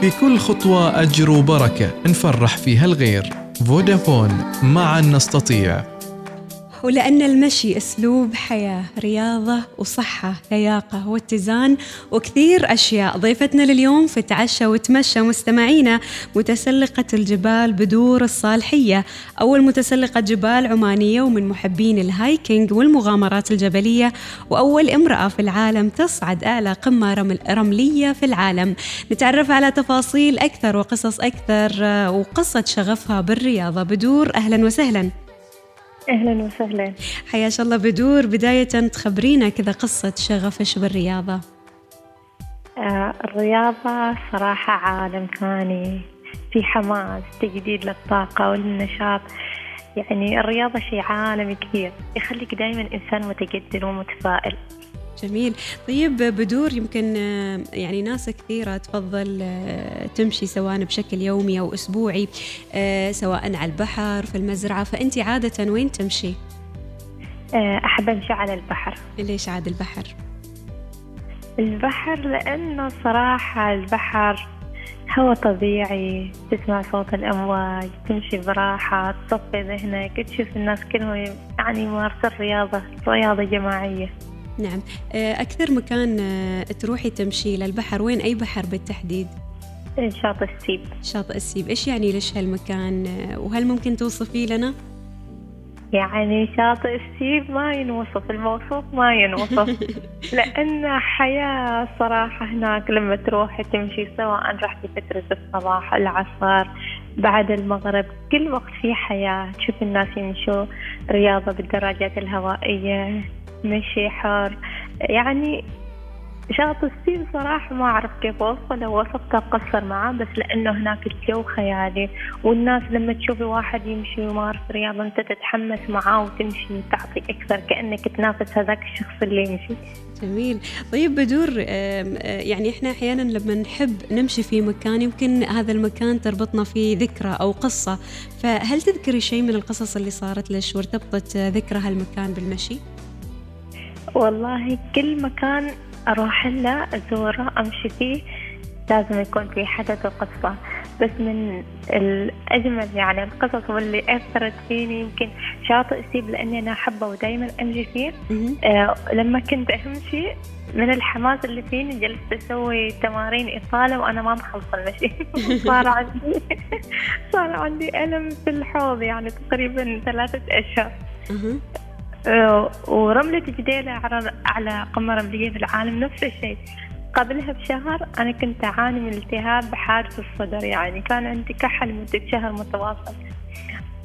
في كل خطوة أجر وبركة. نفرح فيها الغير. فودافون معا نستطيع. ولأن المشي أسلوب حياة رياضة وصحة لياقة واتزان وكثير أشياء. ضيفتنا لليوم في تعشى وتمشى مستمعينا متسلقة الجبال بدور الصالحية. أول متسلقة جبال عمانية ومن محبين ال hiking والمغامرات الجبلية وأول امرأة في العالم تصعد أعلى قمة رمل رملية في العالم. نتعرف على تفاصيل أكثر وقصص أكثر آه، وقصة شغفها بالرياضة. بدور أهلا وسهلا. أهلا وسهلا. حياك الله بدور. بداية تخبرينا كذا قصة شغفش بالرياضة؟ آه الرياضة صراحة عالم ثاني. في حماس تجديد للطاقة والنشاط. يعني الرياضة شيء عالمي كبير يخليك دائما إنسان متجدد ومتفائل. جميل طيب بدور يمكن آه، يعني ناس كثيرة تفضل آه، تمشي سواء بشكل يومي أو أسبوعي آه، سواء على البحر في المزرعة فأنت عادة وين تمشي؟ أحب أمشي على البحر ليش عاد البحر؟ البحر لأنه صراحة البحر هو طبيعي تسمع صوت الأمواج تمشي براحة تصفي ذهنك تشوف الناس كلهم يعني يمارسون الرياضة رياضة جماعية نعم. آه، أكثر مكان آه، تروحي تمشي للبحر؟ وين؟ أي بحر بالتحديد؟ شاطئ السيب. شاطئ السيب. إيش يعني ليش هالمكان؟ آه، وهل ممكن توصفيه لنا؟ يعني شاطئ السيب ما ينوصف الموصوف ما ينوصف. لأن حياة صراحة هناك لما تروحي تمشي سواء رحتي فترة الصباح العصر بعد المغرب كل وقت في حياة. تشوف الناس يمشوا رياضة بالدراجات الهوائية. مشي حر يعني شاطئ السيب صراحة ما أعرف كيف أوصفه لو وصفته أقصر معاه بس لأنه هناك الجو خيالي والناس لما تشوفي واحد يمشي ويمارس رياضة أنت تتحمس معاه وتمشي وتعطي أكثر كأنك تنافس هذاك الشخص اللي يمشي. جميل. طيب بدور آه، يعني إحنا أحيانا لما نحب نمشي في مكان يمكن هذا المكان تربطنا فيه ذكرى أو قصة. فهل تذكري شيء من القصص اللي صارت لك وارتبطت ذكرى هالمكان بالمشي؟ والله كل مكان أروح له أزوره أمشي فيه لازم يكون في حدث وقصة. بس من الأجمل يعني القصص واللي أثرت فيني يمكن شاطئ سيب لأني أنا أحبه ودايما أمشي فيه. آه لما كنت أمشي من الحماس اللي فيني جلست أسوي تمارين إطالة وأنا ما مخلصة المشي. صار عندي صار عندي ألم في الحوض يعني تقريبا ثلاثة أشهر. ورملة جديلة على أعلى قمة رملية في العالم نفس الشيء. قبلها بشهر أنا كنت أعاني من التهاب بحادث الصدر يعني كان عندي كحة لمدة شهر متواصل.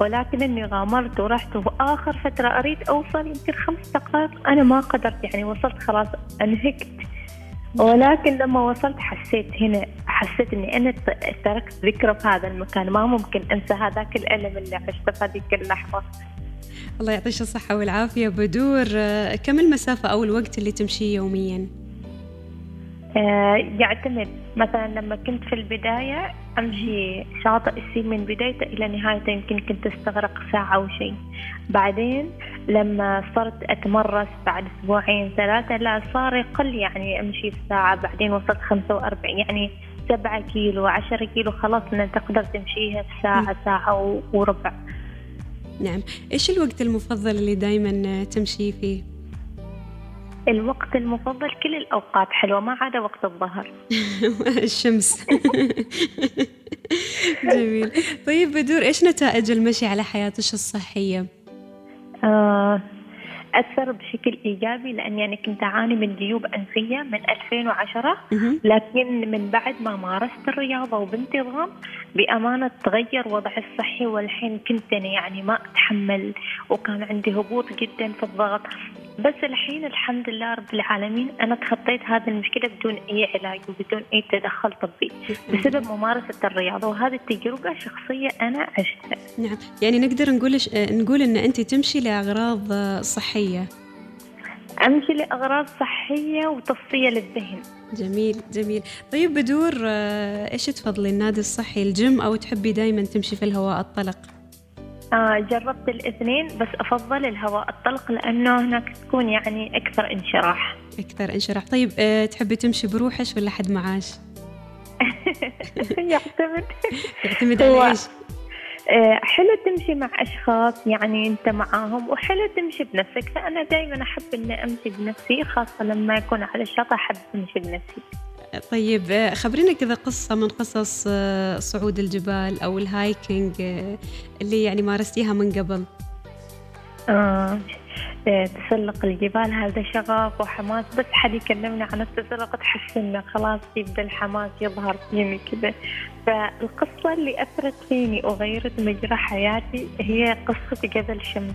ولكن إني غامرت ورحت وآخر فترة أريد أوصل يمكن خمس دقائق أنا ما قدرت يعني وصلت خلاص أنهكت. ولكن لما وصلت حسيت هنا حسيت إني أنا ت- تركت ذكرى في هذا المكان ما ممكن أنسى هذاك الألم اللي عشته في هذيك اللحظة. الله يعطيك الصحة والعافية بدور آه، كم المسافة أو الوقت اللي تمشيه يوميا؟ آه، يعتمد. مثلا لما كنت في البداية أمشي شاطئ السيل من بدايته إلى نهايته يمكن كنت أستغرق ساعة أو شيء. بعدين لما صرت أتمرس بعد أسبوعين ثلاثة لا صار يقل يعني أمشي ساعة. بعدين وصلت خمسة وأربعين يعني سبعة كيلو عشرة كيلو خلاص إن تقدر تمشيها في ساعة ساعة وربع. نعم إيش الوقت المفضل اللي دايما تمشي فيه؟ الوقت المفضل كل الأوقات حلوة ما عدا وقت الظهر الشمس جميل طيب بدور إيش نتائج المشي على حياتك الصحية؟ آه، أثر بشكل إيجابي لأني أنا كنت أعاني من جيوب أنفية من 2010 مهم. لكن من بعد ما مارست الرياضة وبانتظام بأمانة تغير وضعي الصحي والحين كنت أنا يعني ما أتحمل وكان عندي هبوط جدا في الضغط بس الحين الحمد لله رب العالمين أنا تخطيت هذه المشكلة بدون أي علاج وبدون أي تدخل طبي بسبب ممارسة الرياضة وهذه التجربة شخصية أنا عشتها. نعم. يعني نقدر نقول نقول أن أنت تمشي لأغراض صحية. أمشي لأغراض صحية وتصفية للذهن. جميل جميل. طيب بدور آه، إيش تفضلي النادي الصحي الجيم أو تحبي دايما تمشي في الهواء الطلق؟ جربت الاثنين بس أفضل الهواء الطلق لأنه هناك تكون يعني أكثر انشراح. أكثر انشراح. طيب أه تحبي تمشي بروحش ولا حد معاش؟ يعتمد. يعتمد على إيش؟ آه، حلو تمشي مع أشخاص يعني أنت معاهم وحلو تمشي بنفسك. فأنا دائما أحب إني أمشي بنفسي خاصة لما أكون على الشاطئ أحب أمشي بنفسي. طيب آه، خبرينا كذا قصة من قصص آه، صعود الجبال أو الهايكينج اللي يعني مارستيها من قبل. آه تسلق الجبال هذا شغف وحماس. بس حد يكلمنا عن التسلق تحس إنه خلاص يبدأ الحماس يظهر فيني كذا. فالقصة اللي أثرت فيني وغيرت مجرى حياتي هي قصة جبل شمس.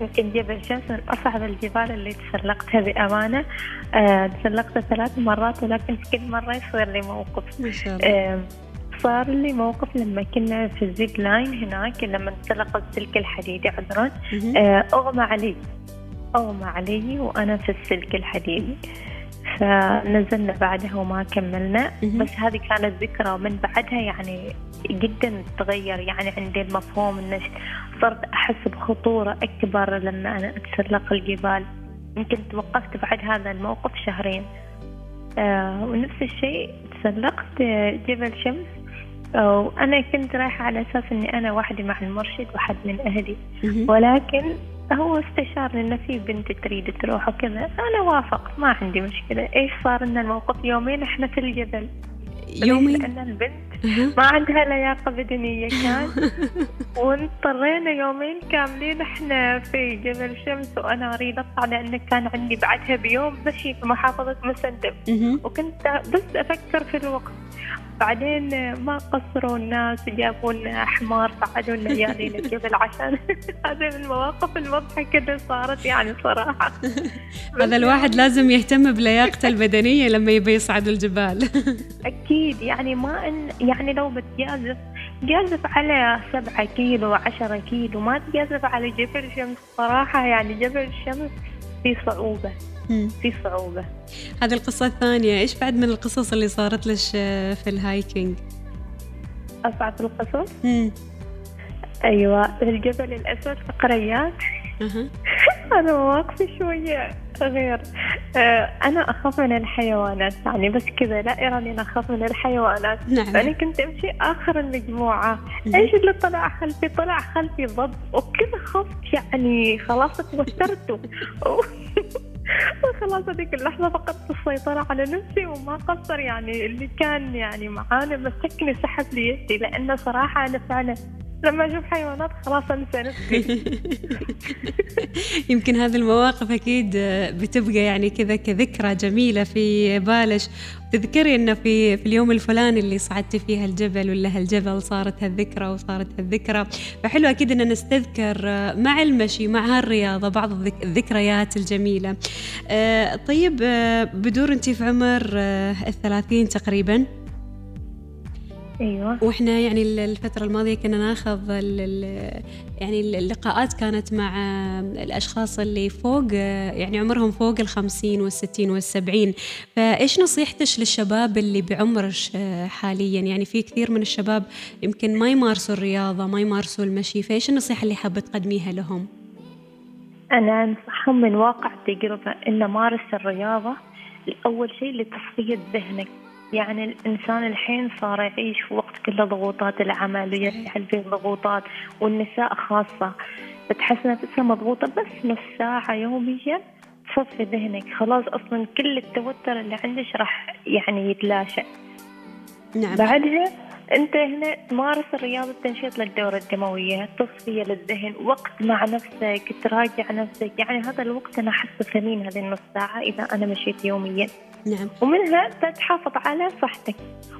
يمكن جبل شمس من أصعب الجبال اللي تسلقتها بأمانة. آه تسلقتها ثلاث مرات ولكن في كل مرة يصير لي موقف. ما شاء الله. آه صار لي موقف لما كنا في الزيب لاين هناك لما انطلق السلك الحديدي عذرا آه أغمى علي. أغمى علي وأنا في السلك الحديدي فنزلنا بعدها وما كملنا. بس هذه كانت ذكرى. ومن بعدها يعني جدا تغير. يعني عندي المفهوم إنه صرت أحس بخطورة أكبر لما أنا أتسلق الجبال. يمكن توقفت بعد هذا الموقف شهرين. آه ونفس الشيء تسلقت جبل شمس. وأنا كنت رايحة على أساس إني أنا وحدي مع المرشد وحد من أهلي. ولكن هو استشارني إن في بنت تريد تروح وكذا. أنا وافقت ما عندي مشكلة. إيش صار لنا الموقف؟ يومين إحنا في الجبل. يومين لأن البنت ما عندها لياقة بدنية كان. واضطرينا يومين كاملين إحنا في جبل شمس وأنا أريد أطلع لأن كان عندي بعدها بيوم مشي في محافظة مسندم وكنت بس أفكر في الوقت. بعدين ما قصروا الناس جابوا لنا حمار صعدوا لنا عيالين الجبل عشان هذا من المواقف المضحكة اللي صارت يعني صراحة. هذا الواحد لازم يهتم بلياقته البدنية لما يبي يصعد الجبال. أكيد يعني ما إن يعني لو بتجازف جازف على سبعة كيلو عشرة كيلو ما تجازف على جبل شمس. صراحة يعني جبل شمس في صعوبة. في صعوبة. هذه القصة الثانية إيش بعد من القصص اللي صارت لك في الهايكينج؟ أصعب القصص؟ أيوة الجبل الأسود في قريات أنا مواقفي شوية غير. آه، أنا أخاف من الحيوانات يعني بس كذا. لا إرادي أنا أخاف من الحيوانات. نعم. أنا كنت أمشي آخر المجموعة. إيش اللي طلع خلفي؟ طلع خلفي ضب وكذا خفت يعني خلاص توترت. وخلاص هذيك اللحظة فقدت السيطرة على نفسي وما قصر يعني اللي كان يعني معانا مسكني سحب لي يدي لأنه صراحة أنا فعلا لما أشوف حيوانات خلاص أنسى نفسي. يمكن هذه المواقف أكيد بتبقى يعني كذا كذكرى جميلة في بالش تذكري انه في في اليوم الفلاني اللي صعدت فيها الجبل ولا هالجبل صارت هالذكرى وصارت هالذكرى. فحلو أكيد إن نستذكر مع المشي مع هالرياضة بعض الذكريات الجميلة. آه، طيب آه، بدور أنت في عمر آه، الثلاثين تقريبا؟ أيوه. وإحنا يعني الفترة الماضية كنا ناخذ يعني اللقاءات كانت مع الأشخاص اللي فوق يعني عمرهم فوق الخمسين والستين والسبعين. فإيش نصيحتك للشباب اللي بعمرك حاليا؟ يعني في كثير من الشباب يمكن ما يمارسوا الرياضة ما يمارسوا المشي فإيش النصيحة اللي حابة تقدميها لهم؟ أنا أنصحهم من واقع التجربه ان مارس الرياضة. اول شيء لتصفية ذهنك. يعني الإنسان الحين صار يعيش في وقت كله ضغوطات العمل ويرجع فيه ضغوطات والنساء خاصة. بتحس نفسها مضغوطة بس نص ساعة يوميا تصفي ذهنك. خلاص أصلا كل التوتر اللي عندك راح يعني يتلاشى. نعم. بعدها انت هنا تمارس الرياضه تنشيط للدورة الدموية تصفية للذهن وقت مع نفسك تراجع نفسك. يعني هذا الوقت أنا احسه ثمين هذه النص ساعة إذا أنا مشيت يوميا. نعم. ومنها تحافظ على صحتك.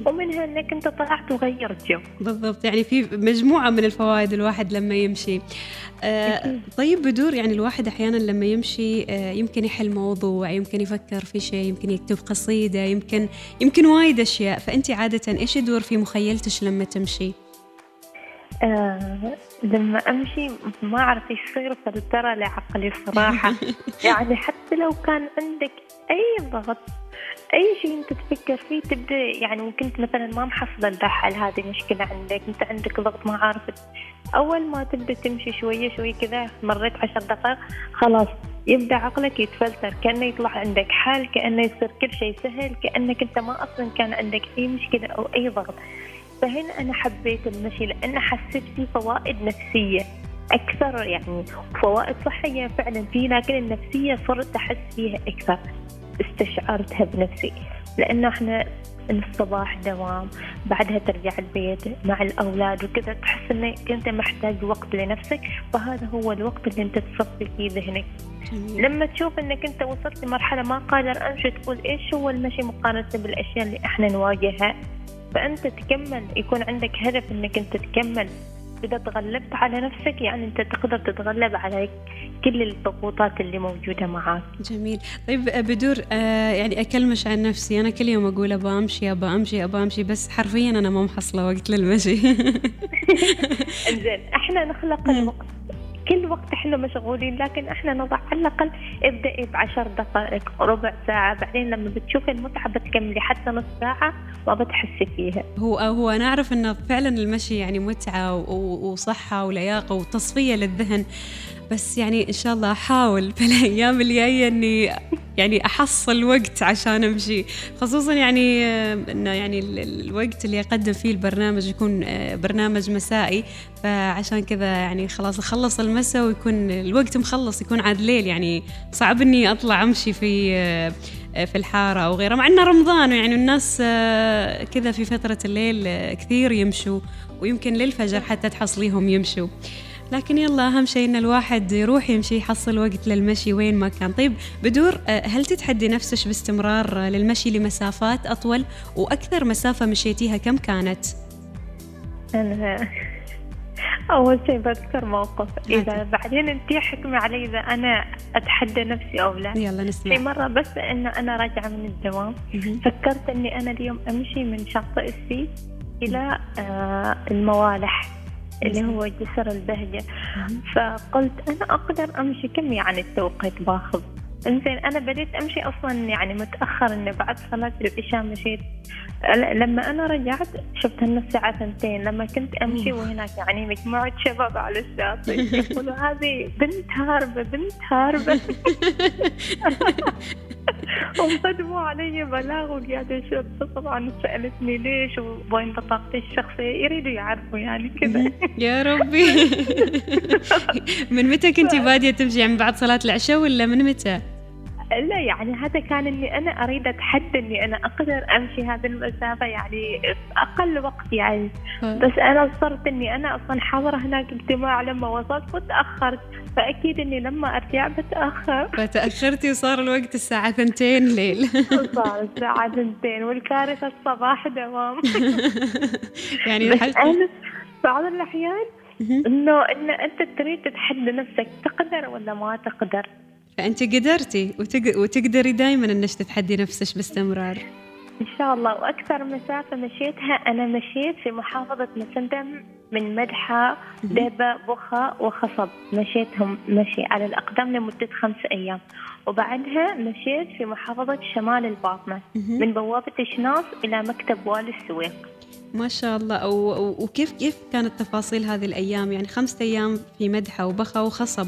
ومنها إنك أنت طلعت وغيرت جو. بالضبط. يعني في مجموعة من الفوائد الواحد لما يمشي. آه طيب بدور يعني الواحد أحيانا لما يمشي آه يمكن يحل موضوع يمكن يفكر في شيء يمكن يكتب قصيدة يمكن يمكن وايد أشياء. فأنت عادة إيش يدور في مخيلتش لما تمشي؟ آه لما أمشي ما أعرف إيش يصير فلترى لعقلي صراحة. يعني حتى لو كان عندك أي ضغط أي شيء أنت تفكر فيه تبدأ يعني ممكن مثلا ما محصلة الحل هذه مشكلة عندك؟ أنت عندك ضغط ما عارف أول ما تبدأ تمشي شوية شوية كذا مريت عشر دقائق خلاص يبدأ عقلك يتفلتر كأنه يطلع عندك حل كأنه يصير كل شيء سهل كأنك أنت ما أصلا كان عندك أي مشكلة أو أي ضغط. فهنا أنا حبيت المشي لأن حسيت فيه فوائد نفسية أكثر يعني فوائد صحية فعلا فيه لكن النفسية صرت أحس فيها أكثر. استشعرتها بنفسي. لأنه إحنا الصباح دوام بعدها ترجع البيت مع الأولاد وكذا تحس إنك أنت محتاج وقت لنفسك فهذا هو الوقت اللي أنت تصفي فيه ذهنك. لما تشوف إنك أنت وصلت لمرحلة ما قادر امشي تقول إيش هو المشي مقارنة بالأشياء اللي إحنا نواجهها فأنت تكمل يكون عندك هدف إنك أنت تكمل. إذا تغلبت على نفسك يعني أنت تقدر تتغلب على كل الضغوطات اللي موجودة معاك. جميل. طيب بدور آه يعني أكلمش عن نفسي. أنا كل يوم أقول أبغى أمشي أبغى أمشي أبغى أمشي بس حرفيا أنا ما محصلة وقت للمشي. إنزين إحنا نخلق الوقت. كل وقت إحنا مشغولين لكن إحنا نضع على الأقل ابدأي بعشر دقائق ربع ساعة بعدين لما بتشوفي المتعة بتكملي حتى نص ساعة ما بتحسي فيها. هو هو أنا أعرف إنه فعلا المشي يعني متعة وصحة ولياقة وتصفية للذهن. بس يعني إن شاء الله أحاول في الأيام الجاية إني يعني أحصل وقت عشان أمشي. خصوصا يعني إنه يعني الوقت اللي أقدم فيه البرنامج يكون آه، برنامج مسائي. فعشان كذا يعني خلاص أخلص المساء ويكون الوقت مخلص يكون عاد ليل. يعني صعب إني أطلع أمشي في آه، في الحارة أو غيره مع انه رمضان يعني الناس آه، كذا في فترة الليل كثير يمشوا. ويمكن للفجر حتى تحصليهم يمشوا. لكن يلا أهم شيء إن الواحد يروح يمشي يحصل وقت للمشي وين ما كان. طيب بدور آه، هل تتحدي نفسك باستمرار للمشي لمسافات أطول؟ وأكثر مسافة مشيتيها كم كانت؟ أنا أول شيء بذكر موقف. إذا بعدين أنت حكمي علي إذا أنا أتحدى نفسي أو لا. يلا نسمع. في مرة بس إن أنا راجعة من الدوام فكرت إني أنا اليوم أمشي من شاطئ السي إلى آه الموالح. اللي هو جسر البهجة. فقلت أنا أقدر أمشي كم يعني التوقيت باخذ؟ إنزين أنا بديت أمشي أصلا يعني متأخر انه بعد صلاة العشاء مشيت. لما أنا رجعت شفت النص ساعة ثنتين. لما كنت أمشي وهناك يعني مجموعة شباب على الشاطئ يقولوا هذه بنت هاربة بنت هاربة. وقدموا علي بلاغ وقاعدة الشرطة طبعا سألتني ليش وين بطاقتي الشخصية؟ يريدوا يعرفوا يعني كذا. يا ربي. من متى كنتي بادية تمشي يعني بعد صلاة العشاء ولا من متى؟ لا يعني هذا كان إني أنا أريد أتحدى إني أنا أقدر أمشي هذه المسافة يعني في أقل وقت يعني. بس أنا صرت إني أنا أصلا حاضره هناك اجتماع لما وصلت وتاخرت فأكيد إني لما أرجع بتأخر. فتاخرتي وصار الوقت الساعة ثنتين ليل. صار الساعة ثنتين والكارثة الصباح دوام. يعني بس أنا بعض الأحيان إنه إن أنت تريد تتحدى نفسك تقدر ولا ما تقدر. فأنت قدرتي وتق... وتقدري دائما أنك تتحدي نفسك باستمرار. إن شاء الله. وأكثر مسافة مشيتها أنا مشيت في محافظة مسندم من مدحة دبا بخا وخصب. مشيتهم مشي على الأقدام لمدة خمس أيام. وبعدها مشيت في محافظة شمال الباطنة من بوابة شناص إلى مكتب والي السويق. ما شاء الله. وكيف كيف كانت تفاصيل هذه الأيام؟ يعني خمسة أيام في مدحة وبخا وخصب.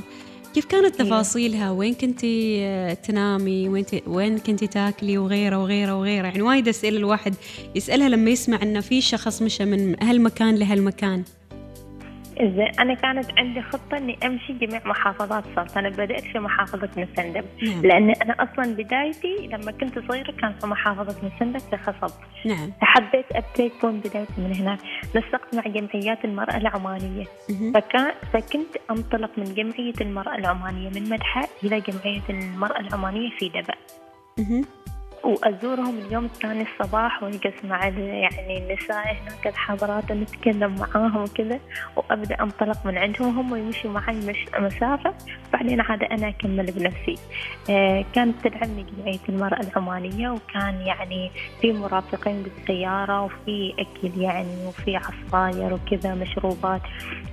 كيف كانت إيه. تفاصيلها؟ وين كنتي آه، تنامي؟ وين وين كنتي تاكلي؟ وغيره وغيره وغيره. يعني وايد أسئلة الواحد يسألها لما يسمع إنه في شخص مشى من هالمكان لهالمكان زين أنا كانت عندي خطة إني أمشي جميع محافظات السلطنه بدأت في محافظة مسندب نعم. لأن أنا أصلا بدايتي لما كنت صغيرة كان في محافظة مسندب في خصب نعم. فحبيت ابتدي تكون بدايتي من هناك. نسقت مع جمعيات المرأة العمانية. مهم. فكان فكنت أنطلق من جمعية المرأة العمانية من مدحه إلى جمعية المرأة العمانية في دبأ. مهم. وأزورهم اليوم الثاني الصباح واجلس مع ال- يعني النساء هناك الحاضرات نتكلم معاهم وكذا وأبدأ أنطلق من عندهم هم يمشوا معي مش مسافة بعدين عاد أنا أكمل بنفسي. آه كانت تدعمني جمعيه المرأة العمانية وكان يعني في مرافقين بالسيارة وفي أكل يعني وفي عصاير وكذا مشروبات.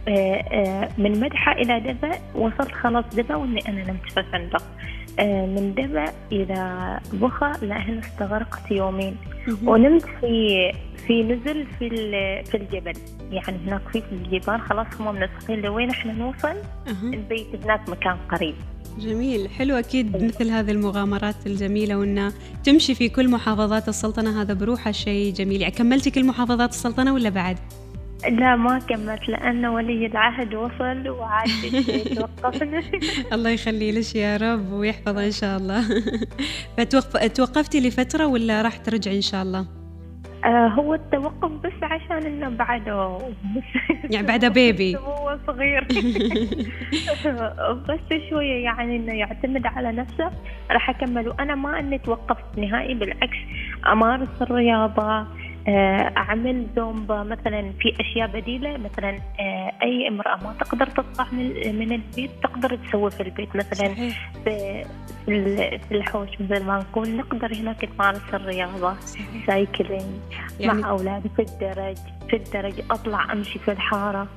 آه آه من مدحة إلى دبا وصلت خلاص دبا وإني أنا نمت في فندق. آه، من دبا إلى بخا هنا استغرقت يومين. ونمت في في نزل في في الجبل يعني هناك في الجبال خلاص هم منسقين لوين إحنا نوصل. البيت هناك مكان قريب جميل حلو أكيد مثل هذه المغامرات الجميلة وأنه تمشي في كل محافظات السلطنة هذا بروحه شيء جميل يعني كملتي كل محافظات السلطنة ولا بعد؟ لا ما كملت لأن ولي العهد وصل وعاد توقفنا. الله يخلي لك يا رب ويحفظه إن شاء الله. فتوقف... توقفتي لفترة ولا راح ترجعي إن شاء الله؟ آه، هو التوقف بس عشان إنه بعده. يعني بعده بيبي. هو صغير. بس شوية يعني إنه يعتمد على نفسه راح أكمل. وأنا ما إني توقفت نهائي بالعكس أمارس الرياضة آه، أعمل زومبا مثلا في أشياء بديلة مثلا آه، أي امرأة ما تقدر تطلع من من البيت تقدر تسوي في البيت. مثلا صحيح. في في ال- في الحوش مثل ما نقول نقدر هناك نمارس الرياضة سايكلينج يعني مع أولادي في الدرج في الدرج أطلع أمشي في الحارة.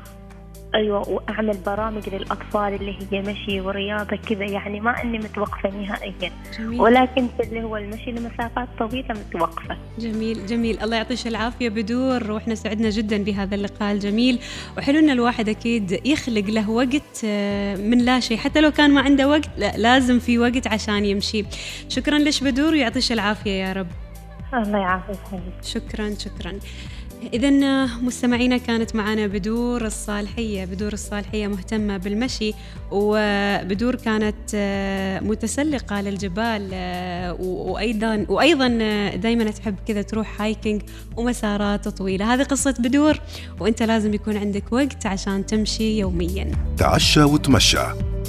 أيوه وأعمل برامج للأطفال اللي هي مشي ورياضة كذا. يعني ما إني متوقفة نهائيا. جميل. ولكن في اللي هو المشي لمسافات طويلة متوقفة. جميل جميل. الله يعطيش العافية بدور وإحنا سعدنا جدا بهذا اللقاء الجميل. وحلو إن الواحد أكيد يخلق له وقت آه، من لا شيء. حتى لو كان ما عنده وقت لا لازم في وقت عشان يمشي. شكرا لش بدور ويعطيش العافية يا رب. الله يعافيك. شكرا شكرا. إذا مستمعينا كانت معنا بدور الصالحية بدور الصالحية مهتمة بالمشي وبدور كانت آه، متسلقة للجبال آه، و- وأيضا وأيضا دائما تحب كذا تروح هايكينج ومسارات طويلة. هذه قصة بدور وأنت لازم يكون عندك وقت عشان تمشي يوميا. تعشى وتمشى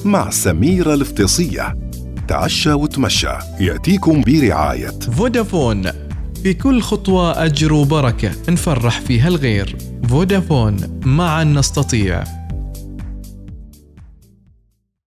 مع سميرة الفطيصية تعشى وتمشى يأتيكم برعاية فودافون. في كل خطوة أجر وبركة نفرح فيها الغير. فودافون معا نستطيع.